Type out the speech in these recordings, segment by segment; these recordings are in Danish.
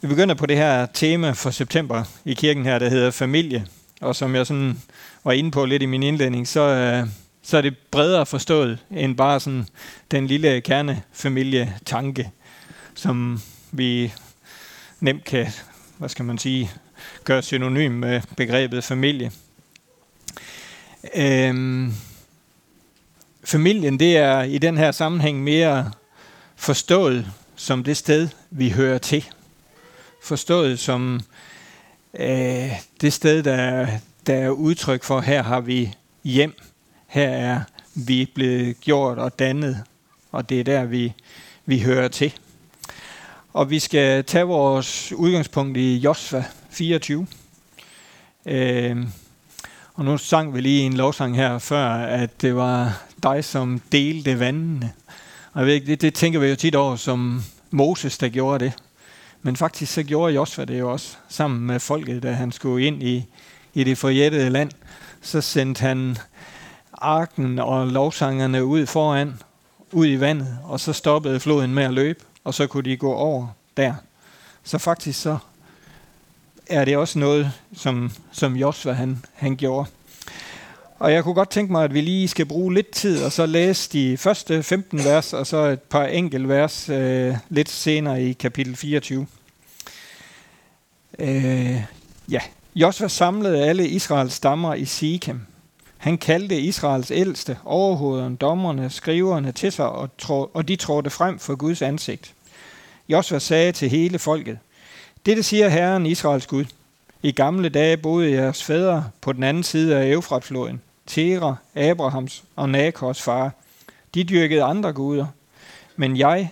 Vi begynder på det her tema for september i kirken her, der hedder familie. Og som jeg sådan var inde på lidt i min indledning, så, øh, så er det bredere forstået end bare sådan den lille kernefamilie-tanke, som vi nemt kan, hvad skal man sige, gøre synonym med begrebet familie. Øhm, familien, det er i den her sammenhæng mere forstået som det sted, vi hører til. Forstået som øh, det sted, der, der er udtryk for, her har vi hjem. Her er vi blevet gjort og dannet, og det er der, vi, vi hører til. Og vi skal tage vores udgangspunkt i Josva 24. Øh, og nu sang vi lige en lovsang her før, at det var dig, som delte vandene. Og jeg ved ikke, det, det tænker vi jo tit over som Moses, der gjorde det. Men faktisk så gjorde Josva det jo også, sammen med folket, da han skulle ind i, i det forjættede land. Så sendte han arken og lovsangerne ud foran, ud i vandet, og så stoppede floden med at løbe, og så kunne de gå over der. Så faktisk så er det også noget, som, som Josva han, han gjorde. Og jeg kunne godt tænke mig, at vi lige skal bruge lidt tid, og så læse de første 15 vers, og så et par enkelt vers øh, lidt senere i kapitel 24. Øh, ja, Josva samlede alle Israels stammer i Sikhem. Han kaldte Israels ældste, overhovederne, dommerne, skriverne til sig, og, tro, og de trådte frem for Guds ansigt. Josva sagde til hele folket, Dette siger Herren Israels Gud. I gamle dage boede jeres fædre på den anden side af Eufratfloden. Tera, Abrahams og Nakors far. De dyrkede andre guder. Men jeg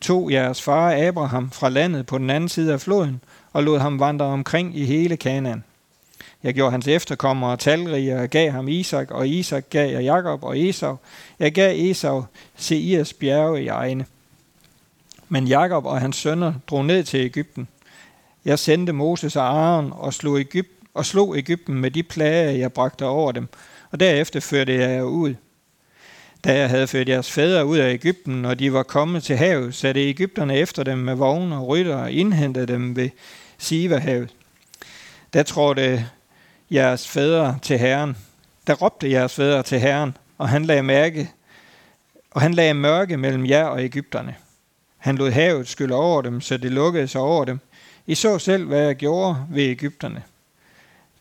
tog jeres far Abraham fra landet på den anden side af floden og lod ham vandre omkring i hele Kanaan. Jeg gjorde hans efterkommere talrige og gav ham Isak, og Isak gav jeg Jakob og Esau. Jeg gav Esau Seirs bjerge i egne. Men Jakob og hans sønner drog ned til Ægypten. Jeg sendte Moses og Aaron og slog, Ægypt, og slog Ægypten med de plager, jeg bragte over dem, og derefter førte jeg jer ud. Da jeg havde ført jeres fædre ud af Ægypten, og de var kommet til havet, satte Ægypterne efter dem med vogne og rytter og indhentede dem ved Sivahavet. Der trådte jeres fædre til Herren. Der råbte jeres fædre til Herren, og han lagde mærke, og han lagde mørke mellem jer og Ægypterne. Han lod havet skylle over dem, så det lukkede sig over dem. I så selv, hvad jeg gjorde ved Ægypterne.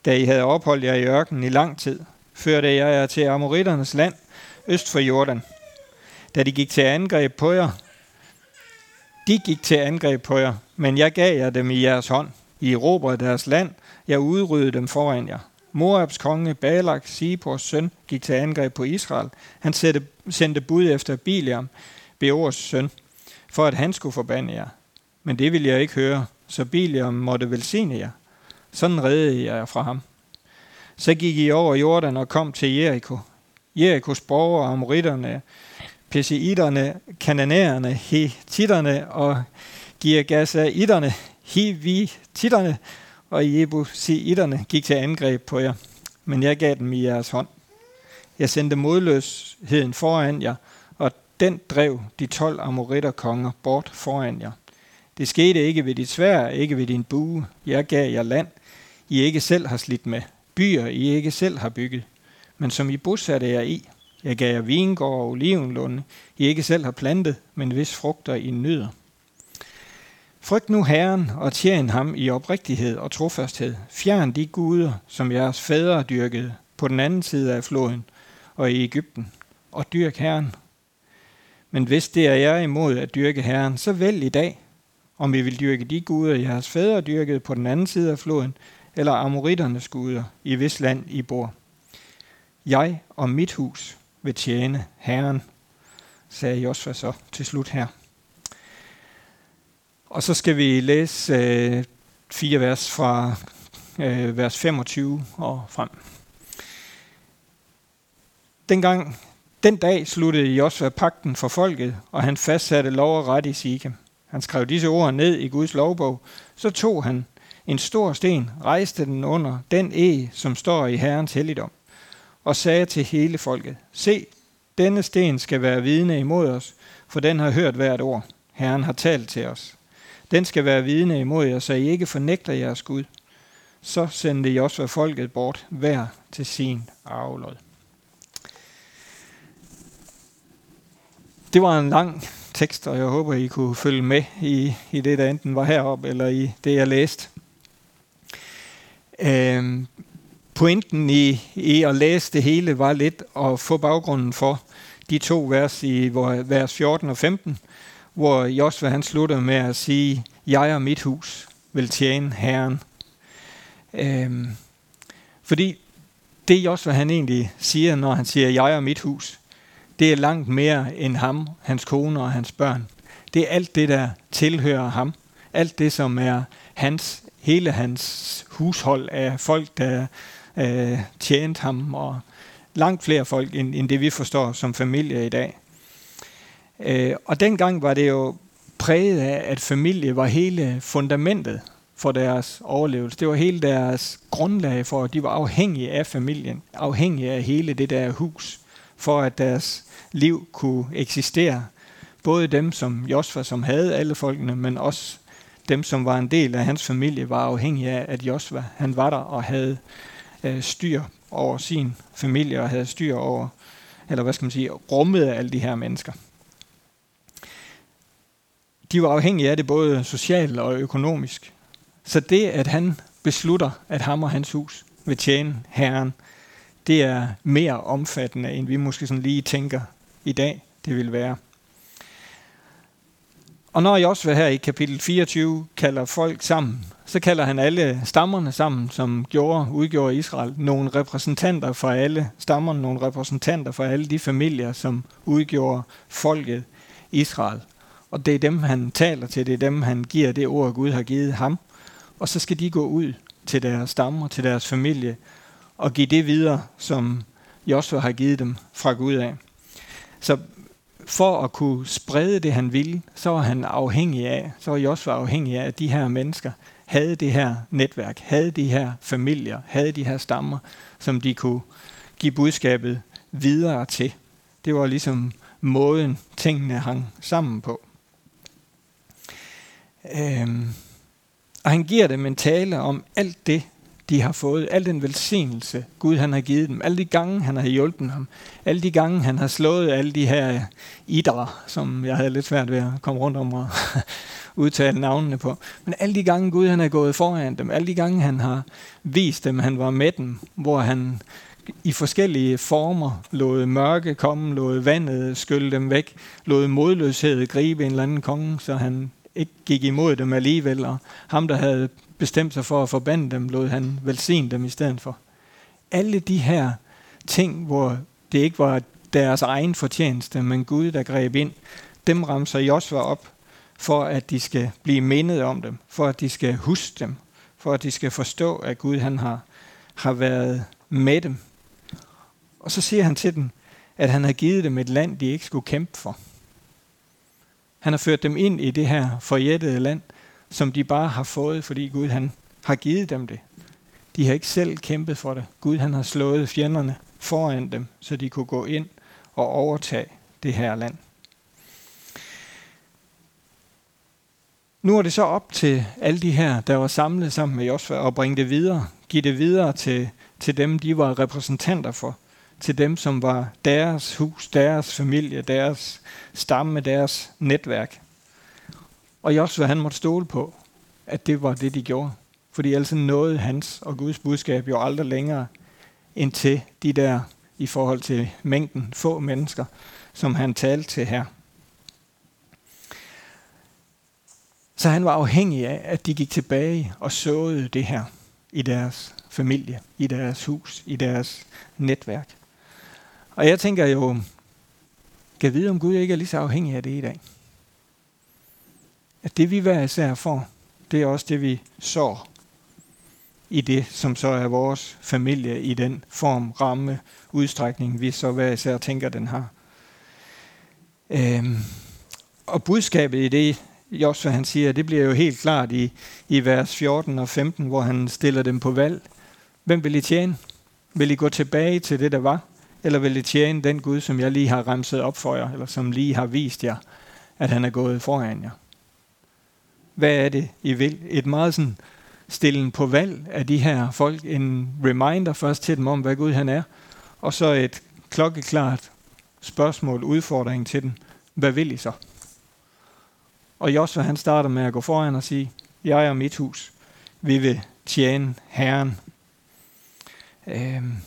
Da I havde opholdt jer i ørkenen i lang tid, førte jeg jer til Amoritternes land, øst for Jordan. Da de gik til angreb på jer, de gik til angreb på jer, men jeg gav jer dem i jeres hånd. I erobrede deres land, jeg udryddede dem foran jer. Moabs konge Balak, Sipors søn, gik til angreb på Israel. Han sendte bud efter Biliam, Beors søn, for at han skulle forbande jer. Men det ville jeg ikke høre, så Biliam måtte velsigne jer. Sådan reddede jeg fra ham. Så gik I over Jordan og kom til Jericho. Jerikos borgere, amoritterne, pesitterne, kananæerne, hetitterne og girgasaiterne, hivititterne og jebusitterne gik til angreb på jer, men jeg gav dem i jeres hånd. Jeg sendte modløsheden foran jer, og den drev de tolv amoritterkonger bort foran jer. Det skete ikke ved dit svær, ikke ved din bue. Jeg gav jer land, I ikke selv har slidt med. Byer, I ikke selv har bygget, men som I bosatte jer i. Jeg gav jer vingård og olivenlunde, I ikke selv har plantet, men hvis frugter I nyder. Frygt nu Herren og tjen ham i oprigtighed og trofasthed. Fjern de guder, som jeres fædre dyrkede på den anden side af floden og i Ægypten, og dyrk Herren. Men hvis det er jer imod at dyrke Herren, så vælg i dag, om I vil dyrke de guder, jeres fædre dyrkede på den anden side af floden, eller amoritternes guder, i hvis land I bor. Jeg og mit hus vil tjene Herren, sagde Josva så til slut her. Og så skal vi læse øh, fire vers fra øh, vers 25 og frem. Dengang, den dag sluttede Josva pakten for folket, og han fastsatte lov og ret i Sikhem. Han skrev disse ord ned i Guds lovbog. Så tog han en stor sten, rejste den under den e, som står i Herrens helligdom, og sagde til hele folket, Se, denne sten skal være vidne imod os, for den har hørt hvert ord. Herren har talt til os. Den skal være vidne imod jer, så I ikke fornægter jeres Gud. Så sendte Josva folket bort, hver til sin arvelod. Det var en lang tekst, og jeg håber, I kunne følge med i, i det, der enten var heroppe eller i det, jeg læste. Øhm, pointen i, i at læse det hele var lidt at få baggrunden for de to vers i vers 14 og 15, hvor Josva han slutter med at sige, jeg og mit hus vil tjene Herren. Øhm, fordi det Josva han egentlig siger, når han siger, jeg og mit hus, det er langt mere end ham, hans kone og hans børn. Det er alt det, der tilhører ham. Alt det, som er hans, hele hans hushold af folk, der øh, tjente ham, og langt flere folk, end, end det vi forstår som familie i dag. Øh, og dengang var det jo præget af, at familie var hele fundamentet for deres overlevelse. Det var hele deres grundlag for, at de var afhængige af familien, afhængige af hele det der hus, for at deres liv kunne eksistere. Både dem som Josfa, som havde alle folkene, men også dem, som var en del af hans familie, var afhængige af, at Josva han var der og havde øh, styr over sin familie og havde styr over, eller hvad skal man sige, rummet af alle de her mennesker. De var afhængige af det både socialt og økonomisk. Så det, at han beslutter, at ham og hans hus vil tjene Herren, det er mere omfattende, end vi måske sådan lige tænker i dag, det vil være. Og når Josva her i kapitel 24 kalder folk sammen, så kalder han alle stammerne sammen, som gjorde, udgjorde Israel. Nogle repræsentanter for alle stammerne, nogle repræsentanter for alle de familier, som udgjorde folket Israel. Og det er dem, han taler til, det er dem, han giver det ord, Gud har givet ham. Og så skal de gå ud til deres stammer, til deres familie, og give det videre, som Josua har givet dem fra Gud af. Så for at kunne sprede det, han ville, så var han afhængig af, så var Josua afhængig af, at de her mennesker havde det her netværk, havde de her familier, havde de her stammer, som de kunne give budskabet videre til. Det var ligesom måden, tingene hang sammen på. Øhm, og han giver dem en tale om alt det, de har fået, al den velsignelse, Gud han har givet dem, alle de gange, han har hjulpet ham, alle de gange, han har slået alle de her idre, som jeg havde lidt svært ved at komme rundt om og udtale navnene på. Men alle de gange, Gud han er gået foran dem, alle de gange, han har vist dem, han var med dem, hvor han i forskellige former lod mørke komme, lod vandet skylle dem væk, lod modløshed gribe en eller anden konge, så han ikke gik imod dem alligevel, og ham, der havde bestemte sig for at forbande dem, lod han velsigne dem i stedet for. Alle de her ting, hvor det ikke var deres egen fortjeneste, men Gud, der greb ind, dem ramser Josua op, for at de skal blive mindet om dem, for at de skal huske dem, for at de skal forstå, at Gud han har, har været med dem. Og så siger han til dem, at han har givet dem et land, de ikke skulle kæmpe for. Han har ført dem ind i det her forjættede land, som de bare har fået, fordi Gud han har givet dem det. De har ikke selv kæmpet for det. Gud han har slået fjenderne foran dem, så de kunne gå ind og overtage det her land. Nu er det så op til alle de her, der var samlet sammen med Josva, at bringe det videre. Give det videre til, til dem, de var repræsentanter for. Til dem, som var deres hus, deres familie, deres stamme, deres netværk. Og Josua han måtte stole på, at det var det, de gjorde. Fordi ellers nåede hans og Guds budskab jo aldrig længere end til de der, i forhold til mængden, få mennesker, som han talte til her. Så han var afhængig af, at de gik tilbage og såede det her i deres familie, i deres hus, i deres netværk. Og jeg tænker jo, kan vide, om Gud ikke er lige så afhængig af det i dag at det vi hver især får, det er også det, vi så i det, som så er vores familie i den form, ramme, udstrækning, vi så hver især tænker, den har. Øhm, og budskabet i det, Josua han siger, det bliver jo helt klart i, i vers 14 og 15, hvor han stiller dem på valg. Hvem vil I tjene? Vil I gå tilbage til det, der var? Eller vil I tjene den Gud, som jeg lige har remset op for jer, eller som lige har vist jer, at han er gået foran jer? Hvad er det, I vil? Et meget sådan stillen på valg af de her folk. En reminder først til dem om, hvad Gud han er. Og så et klokkeklart spørgsmål, udfordring til dem. Hvad vil I så? Og Josua han starter med at gå foran og sige, jeg og mit hus, vi vil tjene Herren. Øhm.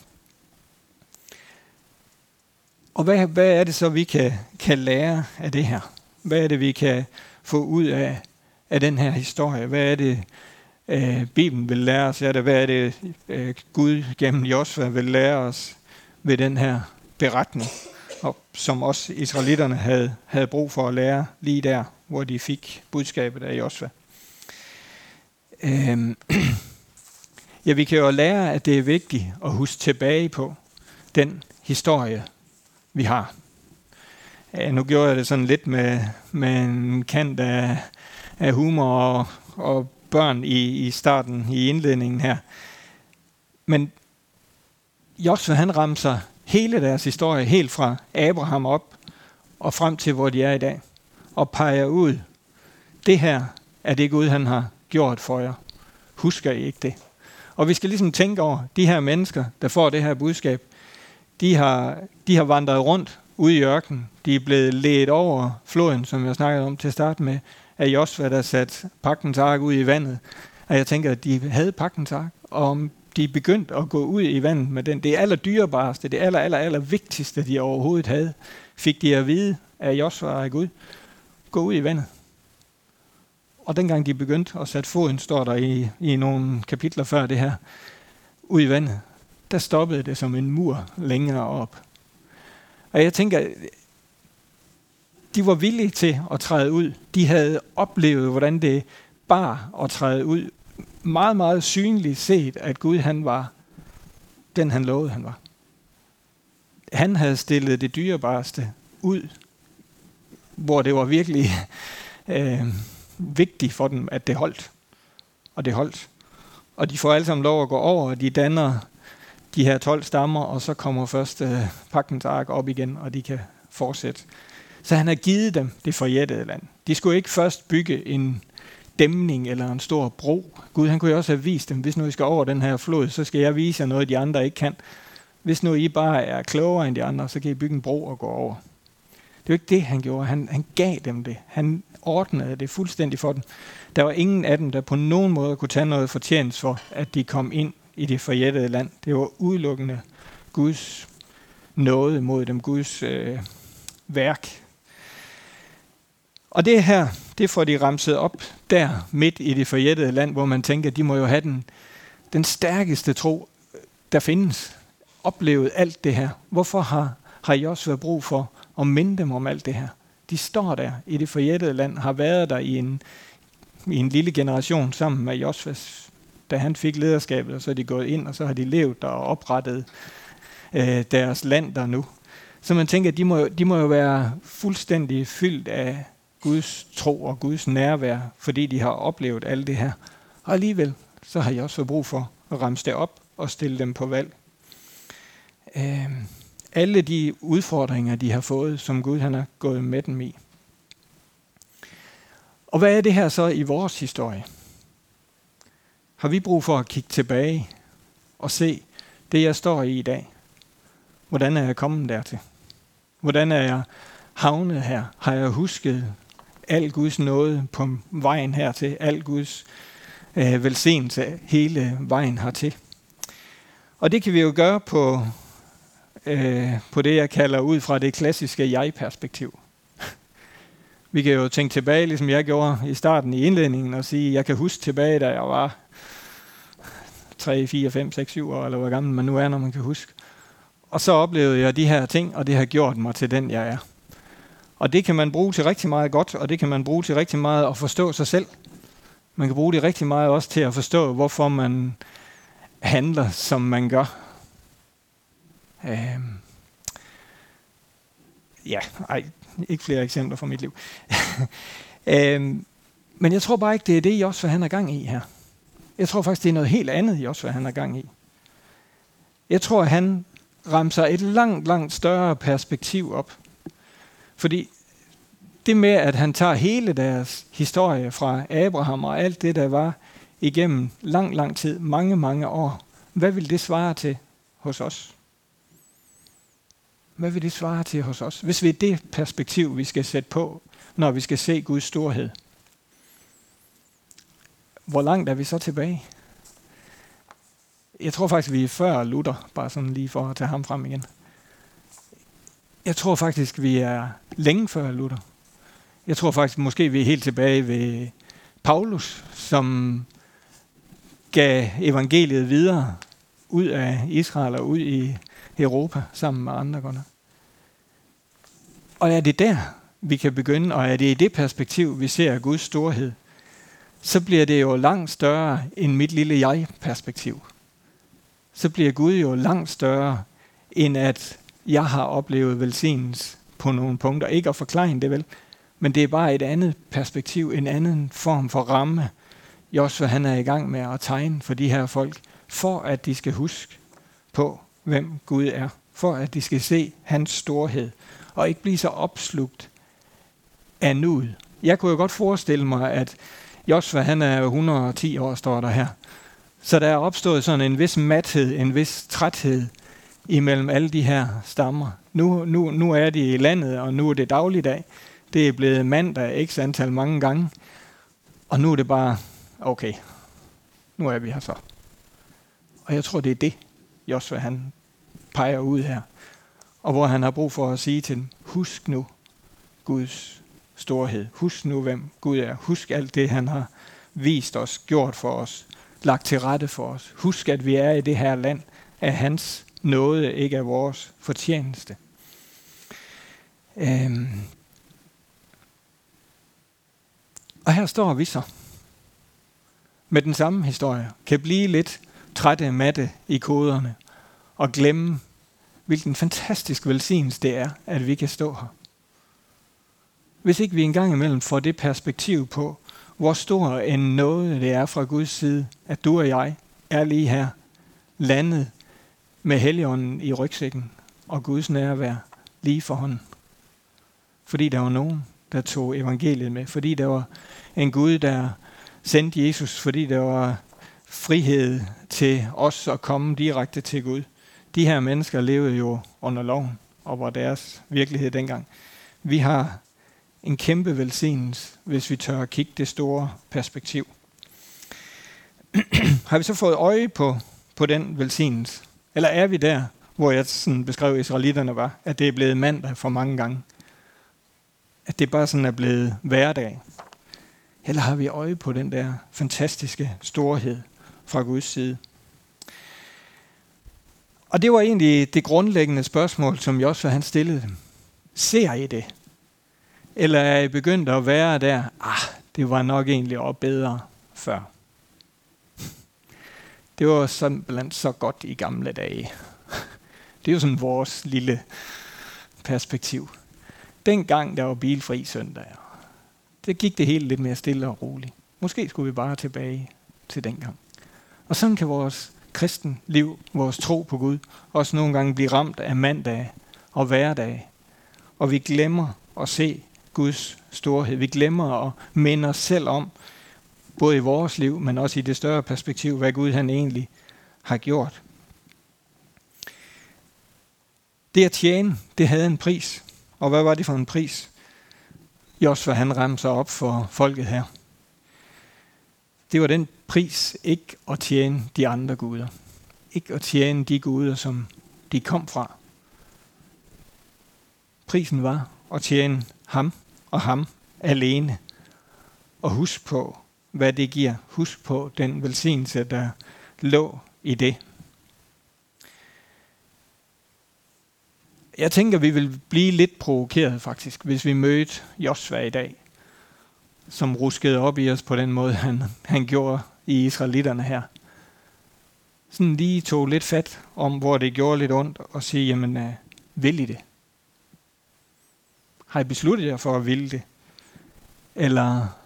Og hvad, hvad er det så, vi kan, kan lære af det her? Hvad er det, vi kan få ud af, af den her historie? Hvad er det, øh, Bibelen vil lære os? Er det, hvad er det, øh, Gud gennem Josva vil lære os ved den her beretning? Og som også israelitterne havde, havde brug for at lære lige der, hvor de fik budskabet af Josva? Øh, ja, vi kan jo lære, at det er vigtigt at huske tilbage på den historie, vi har. Ja, nu gjorde jeg det sådan lidt med, med en kant af, af humor og, og børn i, i starten, i indledningen her. Men Josua han ramser hele deres historie, helt fra Abraham op og frem til, hvor de er i dag, og peger ud, det her er det Gud, han har gjort for jer. Husker I ikke det? Og vi skal ligesom tænke over, de her mennesker, der får det her budskab, de har, de har vandret rundt ude i ørkenen. De er blevet ledt over floden, som jeg snakkede om til at starte med, af Josva, der satte pagtens ark ud i vandet. Og jeg tænker, at de havde pagtens ark, og om de begyndte at gå ud i vandet med den, det aller dyrebareste, det aller, aller, aller vigtigste, de overhovedet havde, fik de at vide af Josva og Gud. Gå ud i vandet. Og dengang de begyndte at sætte foden, står der i, i nogle kapitler før det her, ud i vandet, der stoppede det som en mur længere op. Og jeg tænker, de var villige til at træde ud. De havde oplevet, hvordan det bar at træde ud. Meget, meget synligt set, at Gud han var den, han lovede, han var. Han havde stillet det dyrebareste ud, hvor det var virkelig øh, vigtigt for dem, at det holdt. Og det holdt. Og de får alle sammen lov at gå over, og de danner de her 12 stammer, og så kommer først øh, pakkens ark op igen, og de kan fortsætte. Så han har givet dem det forjættede land. De skulle ikke først bygge en dæmning eller en stor bro. Gud han kunne jo også have vist dem, hvis nu I skal over den her flod, så skal jeg vise jer noget, de andre ikke kan. Hvis nu I bare er klogere end de andre, så kan I bygge en bro og gå over. Det var ikke det, han gjorde. Han, han gav dem det. Han ordnede det fuldstændig for dem. Der var ingen af dem, der på nogen måde kunne tage noget fortjens for, at de kom ind i det forjættede land. Det var udelukkende Guds nåde mod dem, Guds øh, værk. Og det her, det får de ramset op der midt i det forjættede land, hvor man tænker, de må jo have den, den stærkeste tro, der findes. Oplevet alt det her. Hvorfor har, har I også været brug for at minde dem om alt det her? De står der i det forjættede land, har været der i en, i en lille generation sammen med Josvas da han fik lederskabet, og så er de gået ind, og så har de levet der og oprettet øh, deres land der nu. Så man tænker, at de må, de må jo være fuldstændig fyldt af Guds tro og Guds nærvær, fordi de har oplevet alt det her. Og alligevel, så har jeg også fået brug for at ramse det op og stille dem på valg. Øh, alle de udfordringer, de har fået, som Gud han har gået med dem i. Og hvad er det her så i vores historie? har vi brug for at kigge tilbage og se det, jeg står i i dag. Hvordan er jeg kommet dertil? Hvordan er jeg havnet her? Har jeg husket al Guds nåde på vejen hertil? Al Guds øh, velsignelse hele vejen hertil? Og det kan vi jo gøre på, øh, på det, jeg kalder ud fra det klassiske jeg-perspektiv. Vi kan jo tænke tilbage, ligesom jeg gjorde i starten i indledningen, og sige, jeg kan huske tilbage, da jeg var 3, 4, 5, 6, 7 år, eller hvor gammel man nu er, når man kan huske. Og så oplevede jeg de her ting, og det har gjort mig til den, jeg er. Og det kan man bruge til rigtig meget godt, og det kan man bruge til rigtig meget at forstå sig selv. Man kan bruge det rigtig meget også til at forstå, hvorfor man handler, som man gør. Øh. Ja, ej, ikke flere eksempler fra mit liv. øh. Men jeg tror bare ikke, det er det, I også han er gang i her. Jeg tror faktisk, det er noget helt andet i også, hvad han har gang i. Jeg tror, han ramser et langt, langt større perspektiv op. Fordi det med, at han tager hele deres historie fra Abraham og alt det, der var igennem lang, lang tid, mange, mange år, hvad vil det svare til hos os? Hvad vil det svare til hos os? Hvis vi er det perspektiv, vi skal sætte på, når vi skal se Guds storhed. Hvor langt er vi så tilbage? Jeg tror faktisk, vi er før Luther, bare sådan lige for at tage ham frem igen. Jeg tror faktisk, vi er længe før Luther. Jeg tror faktisk, måske vi er helt tilbage ved Paulus, som gav evangeliet videre ud af Israel og ud i Europa sammen med andre gunder. Og er det der, vi kan begynde, og er det i det perspektiv, vi ser Guds storhed, så bliver det jo langt større end mit lille jeg-perspektiv. Så bliver Gud jo langt større, end at jeg har oplevet velsignelse på nogle punkter. Ikke at forklare det vel, men det er bare et andet perspektiv, en anden form for ramme, Josua han er i gang med at tegne for de her folk, for at de skal huske på, hvem Gud er. For at de skal se hans storhed, og ikke blive så opslugt af nuet. Jeg kunne jo godt forestille mig, at Josua han er 110 år, står der her. Så der er opstået sådan en vis mathed, en vis træthed imellem alle de her stammer. Nu, nu, nu er de i landet, og nu er det dagligdag. Det er blevet mandag x antal mange gange. Og nu er det bare, okay, nu er vi her så. Og jeg tror, det er det, Josua han peger ud her. Og hvor han har brug for at sige til dem, husk nu Guds storhed. Husk nu, hvem Gud er. Husk alt det, han har vist os, gjort for os, lagt til rette for os. Husk, at vi er i det her land af hans nåde, ikke af vores fortjeneste. Øhm. Og her står vi så med den samme historie, kan blive lidt trætte matte i koderne og glemme, hvilken fantastisk velsignelse det er, at vi kan stå her. Hvis ikke vi engang imellem får det perspektiv på, hvor stor en nåde det er fra Guds side, at du og jeg er lige her, landet med Helligånden i rygsækken og Guds nærvær lige for hånden. Fordi der var nogen, der tog evangeliet med. Fordi der var en Gud, der sendte Jesus, fordi der var frihed til os at komme direkte til Gud. De her mennesker levede jo under loven, og var deres virkelighed dengang. Vi har en kæmpe velsignelse, hvis vi tør at kigge det store perspektiv. har vi så fået øje på, på den velsignelse? Eller er vi der, hvor jeg sådan beskrev israelitterne var, at det er blevet mandag for mange gange? At det bare sådan er blevet hverdag? Eller har vi øje på den der fantastiske storhed fra Guds side? Og det var egentlig det grundlæggende spørgsmål, som Joshua han stillede dem. Ser I det? Eller er I begyndt at være der? Ah, det var nok egentlig også bedre før. Det var simpelthen så godt i gamle dage. Det er jo sådan vores lille perspektiv. Dengang der var bilfri søndag, det gik det hele lidt mere stille og roligt. Måske skulle vi bare tilbage til dengang. Og sådan kan vores kristen liv, vores tro på Gud, også nogle gange blive ramt af mandag og hverdag. Og vi glemmer at se Guds storhed. Vi glemmer at minde os selv om, både i vores liv, men også i det større perspektiv, hvad Gud han egentlig har gjort. Det at tjene, det havde en pris. Og hvad var det for en pris? Josva han ramte sig op for folket her. Det var den pris ikke at tjene de andre guder. Ikke at tjene de guder, som de kom fra. Prisen var at tjene ham og ham alene. Og husk på, hvad det giver. Husk på den velsignelse, der lå i det. Jeg tænker, vi vil blive lidt provokeret faktisk, hvis vi mødte Josva i dag, som ruskede op i os på den måde, han, han gjorde i israelitterne her. Sådan lige tog lidt fat om, hvor det gjorde lidt ondt, og sige, jamen, uh, vil I det? Har I besluttet jer for at ville det? Eller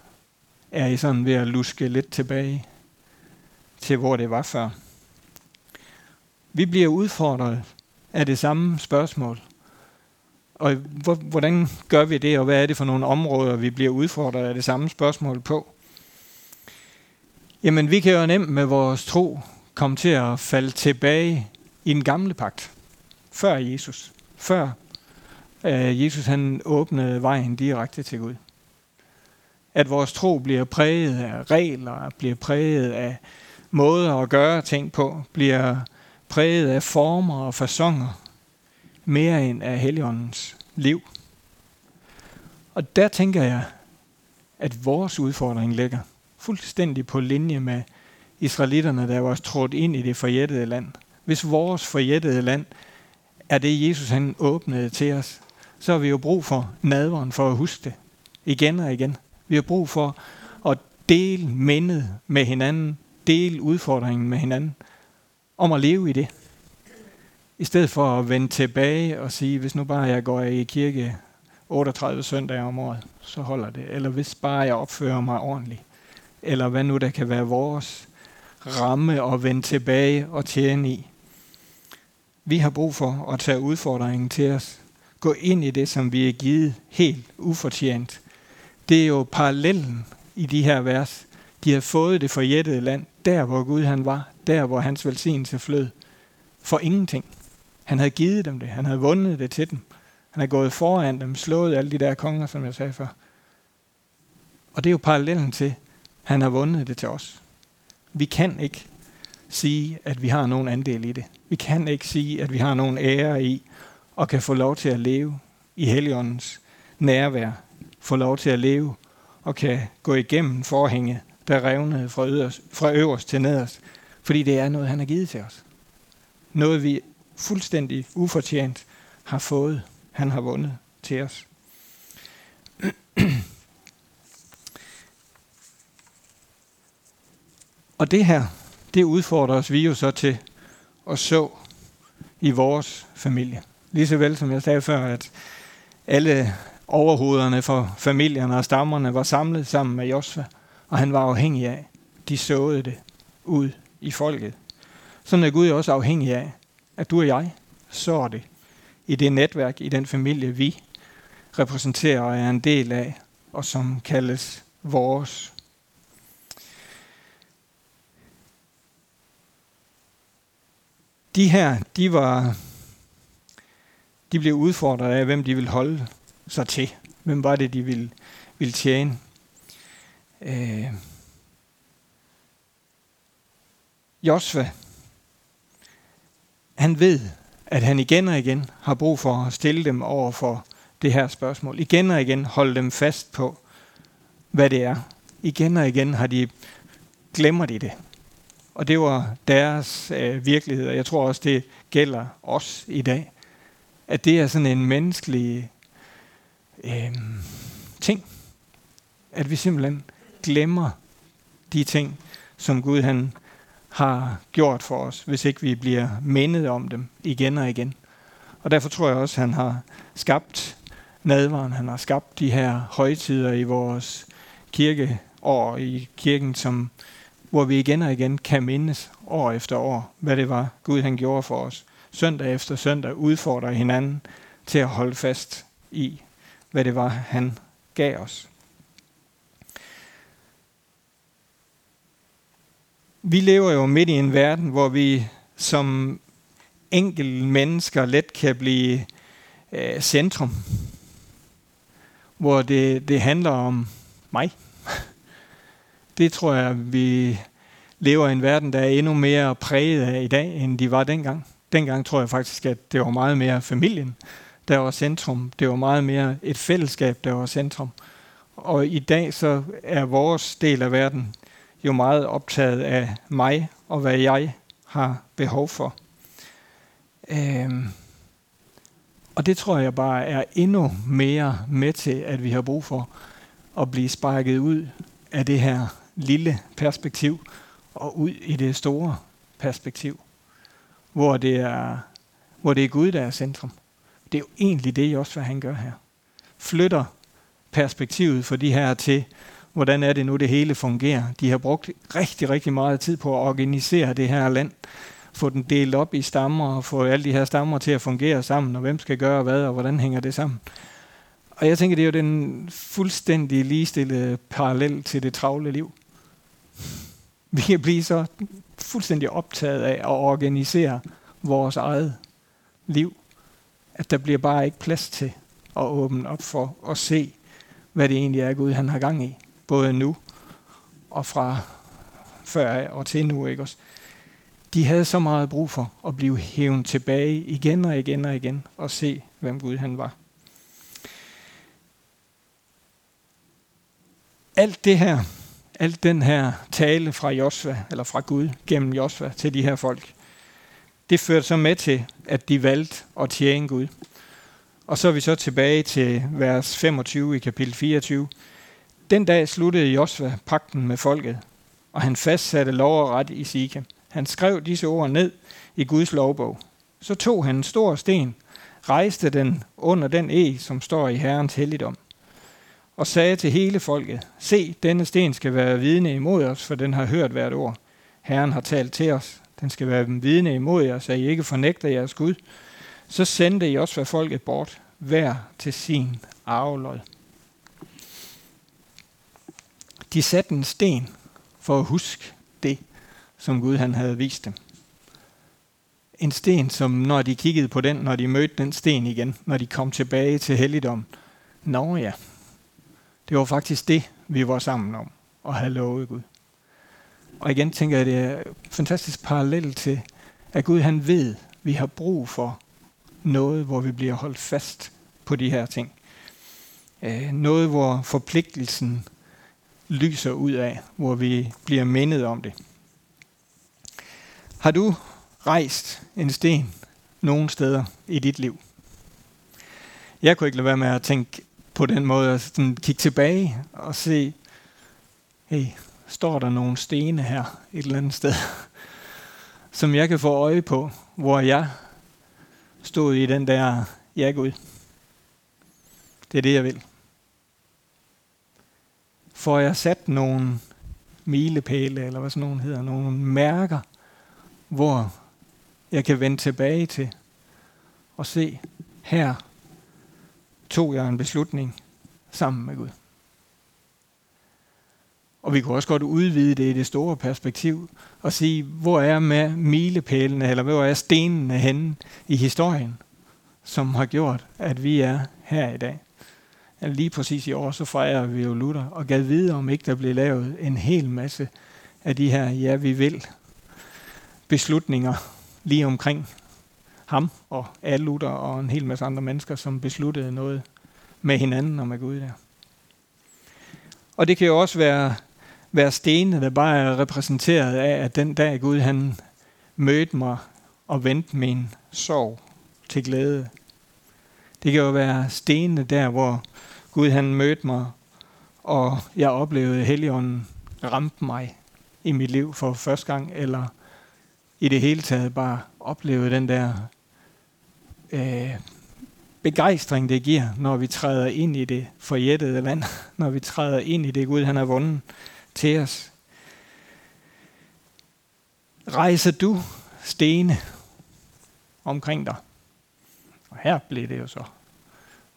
er I sådan ved at luske lidt tilbage til, hvor det var før? Vi bliver udfordret af det samme spørgsmål. Og hvordan gør vi det, og hvad er det for nogle områder, vi bliver udfordret af det samme spørgsmål på? Jamen, vi kan jo nemt med vores tro komme til at falde tilbage i den gamle pagt, før Jesus, før øh, Jesus han åbnede vejen direkte til Gud. At vores tro bliver præget af regler, bliver præget af måder at gøre ting på, bliver præget af former og fasonger, mere end af Helligåndens liv. Og der tænker jeg, at vores udfordring ligger fuldstændig på linje med israelitterne, der var trådt ind i det forjættede land. Hvis vores forjættede land er det, Jesus han åbnede til os, så har vi jo brug for nadveren for at huske det igen og igen. Vi har brug for at dele mindet med hinanden, dele udfordringen med hinanden, om at leve i det. I stedet for at vende tilbage og sige, hvis nu bare jeg går i kirke 38 søndage om året, så holder det. Eller hvis bare jeg opfører mig ordentligt. Eller hvad nu der kan være vores ramme og vende tilbage og tjene i. Vi har brug for at tage udfordringen til os. Gå ind i det, som vi er givet helt ufortjent. Det er jo parallellen i de her vers. De har fået det forjættede land, der hvor Gud han var, der hvor hans velsignelse flød, for ingenting. Han havde givet dem det. Han havde vundet det til dem. Han havde gået foran dem, slået alle de der konger, som jeg sagde før. Og det er jo parallellen til, at han har vundet det til os. Vi kan ikke sige, at vi har nogen andel i det. Vi kan ikke sige, at vi har nogen ære i, og kan få lov til at leve i Helligåndens nærvær. Få lov til at leve, og kan gå igennem forhænge, der revnede fra, øverst, fra øverst til nederst. Fordi det er noget, han har givet til os. Noget, vi fuldstændig ufortjent har fået. Han har vundet til os. Og det her, det udfordrer os vi jo så til at så i vores familie. Lige så vel som jeg sagde før, at alle overhovederne for familierne og stammerne var samlet sammen med Josva, og han var afhængig af, de såede det ud i folket. Sådan er Gud også afhængig af, at du og jeg så det i det netværk, i den familie, vi repræsenterer og er en del af, og som kaldes vores. De her, de var, de blev udfordret af, hvem de ville holde så til. Hvem var det, de ville, ville tjene? Øh, Josva, han ved, at han igen og igen har brug for at stille dem over for det her spørgsmål. Igen og igen holde dem fast på, hvad det er. Igen og igen har de glemmer de det. Og det var deres øh, virkelighed, og jeg tror også, det gælder os i dag. At det er sådan en menneskelig øh, ting. At vi simpelthen glemmer de ting, som Gud han har gjort for os, hvis ikke vi bliver mindet om dem igen og igen. Og derfor tror jeg også, at han har skabt nadvaren, han har skabt de her højtider i vores kirkeår, i kirken, som, hvor vi igen og igen kan mindes år efter år, hvad det var, Gud han gjorde for os. Søndag efter søndag udfordrer hinanden til at holde fast i, hvad det var, han gav os. Vi lever jo midt i en verden, hvor vi som enkelte mennesker let kan blive øh, centrum. Hvor det, det handler om mig. Det tror jeg, vi lever i en verden, der er endnu mere præget af i dag, end de var dengang. Dengang tror jeg faktisk, at det var meget mere familien, der var centrum. Det var meget mere et fællesskab, der var centrum. Og i dag så er vores del af verden jo meget optaget af mig og hvad jeg har behov for. Øhm, og det tror jeg bare er endnu mere med til, at vi har brug for at blive sparket ud af det her lille perspektiv og ud i det store perspektiv, hvor det er, hvor det er Gud, der er centrum. Det er jo egentlig det, også hvad han gør her. Flytter perspektivet for de her til, hvordan er det nu, det hele fungerer. De har brugt rigtig, rigtig meget tid på at organisere det her land, få den delt op i stammer og få alle de her stammer til at fungere sammen, og hvem skal gøre hvad, og hvordan hænger det sammen. Og jeg tænker, det er jo den fuldstændig ligestillede parallel til det travle liv. Vi kan blive så fuldstændig optaget af at organisere vores eget liv, at der bliver bare ikke plads til at åbne op for at se, hvad det egentlig er, Gud han har gang i. Både nu og fra før og til nu. Ikke også? De havde så meget brug for at blive hævet tilbage igen og igen og igen og se, hvem Gud han var. Alt det her, alt den her tale fra Josva, eller fra Gud gennem Josva til de her folk, det førte så med til, at de valgte at tjene Gud. Og så er vi så tilbage til vers 25 i kapitel 24. Den dag sluttede Josva pakten med folket, og han fastsatte lov og ret i Sikem. Han skrev disse ord ned i Guds lovbog. Så tog han en stor sten, rejste den under den e, som står i Herrens helligdom, og sagde til hele folket, se, denne sten skal være vidne imod os, for den har hørt hvert ord. Herren har talt til os. Den skal være vidne imod jer, så I ikke fornægter jeres Gud. Så sendte I også folket bort, hver til sin arvelod. De satte en sten for at huske det, som Gud han havde vist dem. En sten, som når de kiggede på den, når de mødte den sten igen, når de kom tilbage til helligdom. Nå ja, det var faktisk det, vi var sammen om og havde lovet Gud. Og igen tænker jeg, det er fantastisk parallel til, at Gud han ved, at vi har brug for noget, hvor vi bliver holdt fast på de her ting. Øh, noget, hvor forpligtelsen lyser ud af, hvor vi bliver mindet om det. Har du rejst en sten nogen steder i dit liv? Jeg kunne ikke lade være med at tænke på den måde, at sådan kigge tilbage og se, hey, står der nogle stene her et eller andet sted, som jeg kan få øje på, hvor jeg stod i den der, ja Gud, det er det, jeg vil. Får jeg sat nogle milepæle, eller hvad sådan nogen hedder, nogle mærker, hvor jeg kan vende tilbage til og se, her tog jeg en beslutning sammen med Gud. Og vi kunne også godt udvide det i det store perspektiv og sige, hvor er med milepælene, eller hvor er stenene henne i historien, som har gjort, at vi er her i dag. Lige præcis i år, så fejrer vi jo Luther, og gav videre, om ikke der blev lavet en hel masse af de her, ja, vi vil, beslutninger lige omkring ham og alle Luther og en hel masse andre mennesker, som besluttede noget med hinanden og med Gud der. Og det kan jo også være, være stenene, der bare er repræsenteret af, at den dag Gud han mødte mig og vendte min sorg til glæde. Det kan jo være stenene der, hvor Gud han mødte mig, og jeg oplevede Helligånden ramte mig i mit liv for første gang, eller i det hele taget bare oplevede den der øh, begejstring, det giver, når vi træder ind i det forjættede land, når vi træder ind i det Gud, han har vundet til os. Rejser du stene omkring dig? Og her blev det jo så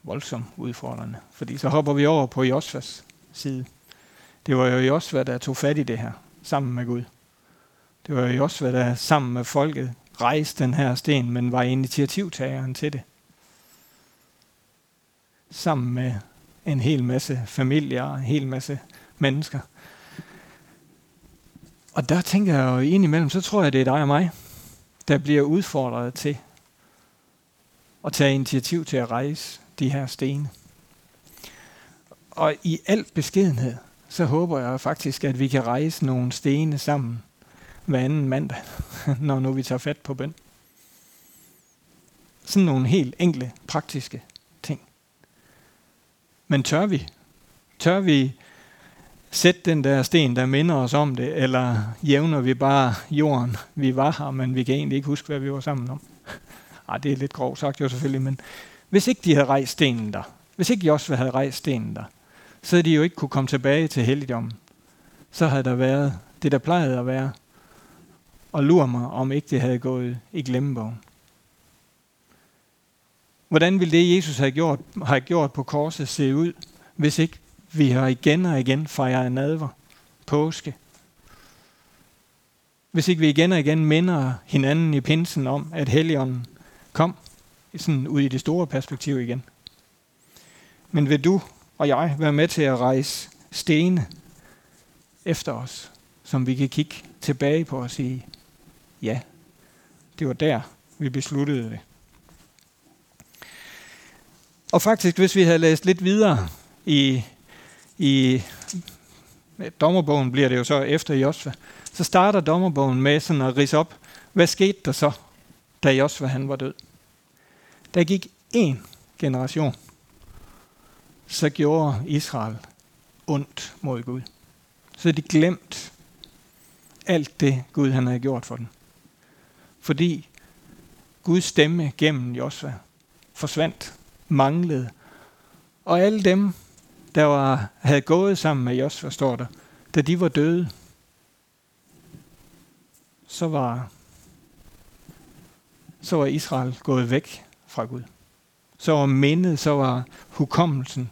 voldsomt udfordrende, fordi så hopper vi over på Josvas side. Det var jo Josva, der tog fat i det her, sammen med Gud. Det var jo Josva, der sammen med folket rejste den her sten, men var initiativtageren til det. Sammen med en hel masse familier og en hel masse mennesker. Og der tænker jeg jo indimellem, så tror jeg, det er dig og mig, der bliver udfordret til at tage initiativ til at rejse de her sten. Og i al beskedenhed, så håber jeg faktisk, at vi kan rejse nogle stene sammen hver anden mandag, når nu vi tager fat på bøn. Sådan nogle helt enkle, praktiske ting. Men tør vi? Tør vi sætte den der sten, der minder os om det, eller jævner vi bare jorden? Vi var her, men vi kan egentlig ikke huske, hvad vi var sammen om. Ej, ah, det er lidt grovt sagt jo selvfølgelig, men hvis ikke de havde rejst stenen der, hvis ikke Josva havde rejst stenen der, så havde de jo ikke kunne komme tilbage til helligdommen. Så havde der været det, der plejede at være, og lur mig, om ikke det havde gået i glemmebogen. Hvordan ville det, Jesus havde gjort, havde gjort på korset, se ud, hvis ikke vi har igen og igen fejret nadver, påske? Hvis ikke vi igen og igen minder hinanden i pinsen om, at Helligånden kom sådan ud i det store perspektiv igen. Men vil du og jeg være med til at rejse stene efter os, som vi kan kigge tilbage på og sige, ja, det var der, vi besluttede det. Og faktisk, hvis vi havde læst lidt videre i, i dommerbogen, bliver det jo så efter Josva, så starter dommerbogen med sådan at rise op, hvad skete der så, da Josva han var død? Der gik en generation, så gjorde Israel ondt mod Gud. Så de glemt alt det, Gud han havde gjort for dem. Fordi Guds stemme gennem Josva forsvandt, manglede. Og alle dem, der var, havde gået sammen med Josva, står der, da de var døde, så var, så var Israel gået væk fra Gud. Så var mindet, så var hukommelsen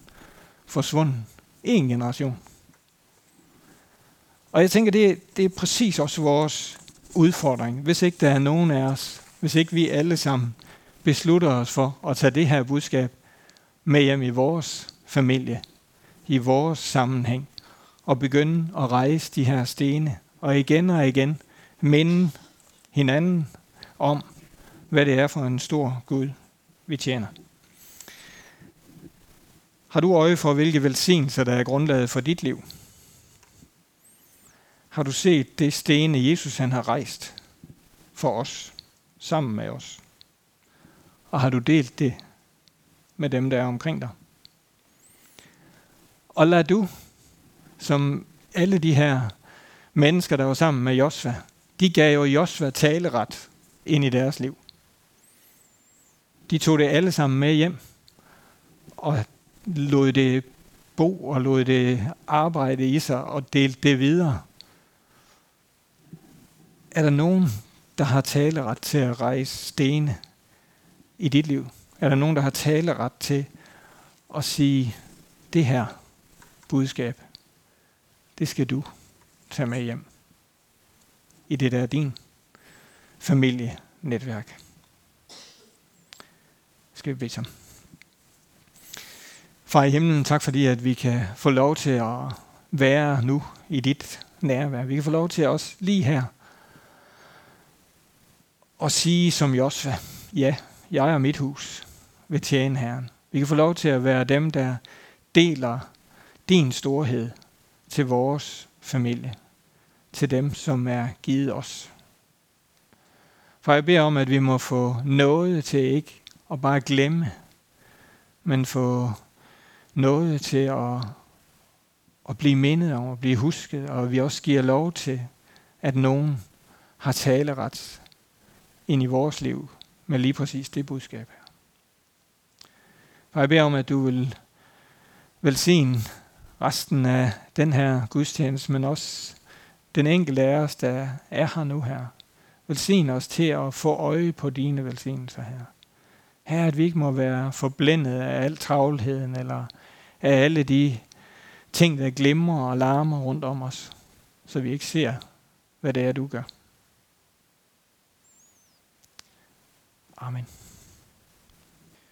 forsvundet. En generation. Og jeg tænker, det, det er præcis også vores udfordring. Hvis ikke der er nogen af os, hvis ikke vi alle sammen beslutter os for at tage det her budskab med hjem i vores familie, i vores sammenhæng, og begynde at rejse de her stene, og igen og igen minde hinanden om, hvad det er for en stor Gud, vi tjener. Har du øje for, hvilke velsignelser, der er grundlaget for dit liv? Har du set det stene, Jesus han har rejst for os, sammen med os? Og har du delt det med dem, der er omkring dig? Og lad du, som alle de her mennesker, der var sammen med Josva, de gav jo Josva taleret ind i deres liv. De tog det alle sammen med hjem, og lod det bo og lod det arbejde i sig og delte det videre. Er der nogen, der har taleret til at rejse stene i dit liv? Er der nogen, der har taleret til at sige, det her budskab, det skal du tage med hjem i det der er din familienetværk. Skal vi bede sammen. Far i himlen, tak fordi, at vi kan få lov til at være nu i dit nærvær. Vi kan få lov til at også lige her og sige som Josva, ja, jeg og mit hus vil tjene Herren. Vi kan få lov til at være dem, der deler din storhed til vores familie, til dem, som er givet os. For jeg beder om, at vi må få noget til ikke at bare glemme, men få noget til at, at blive mindet om, at blive husket, og vi også giver lov til, at nogen har taleret ind i vores liv med lige præcis det budskab her. Og jeg beder om, at du vil velsigne resten af den her gudstjeneste, men også den enkelte af os, der er her nu her. Velsign os til at få øje på dine velsignelser her. Her, at vi ikke må være forblændet af al travlheden, eller af alle de ting, der glimmer og larmer rundt om os, så vi ikke ser, hvad det er, du gør. Amen.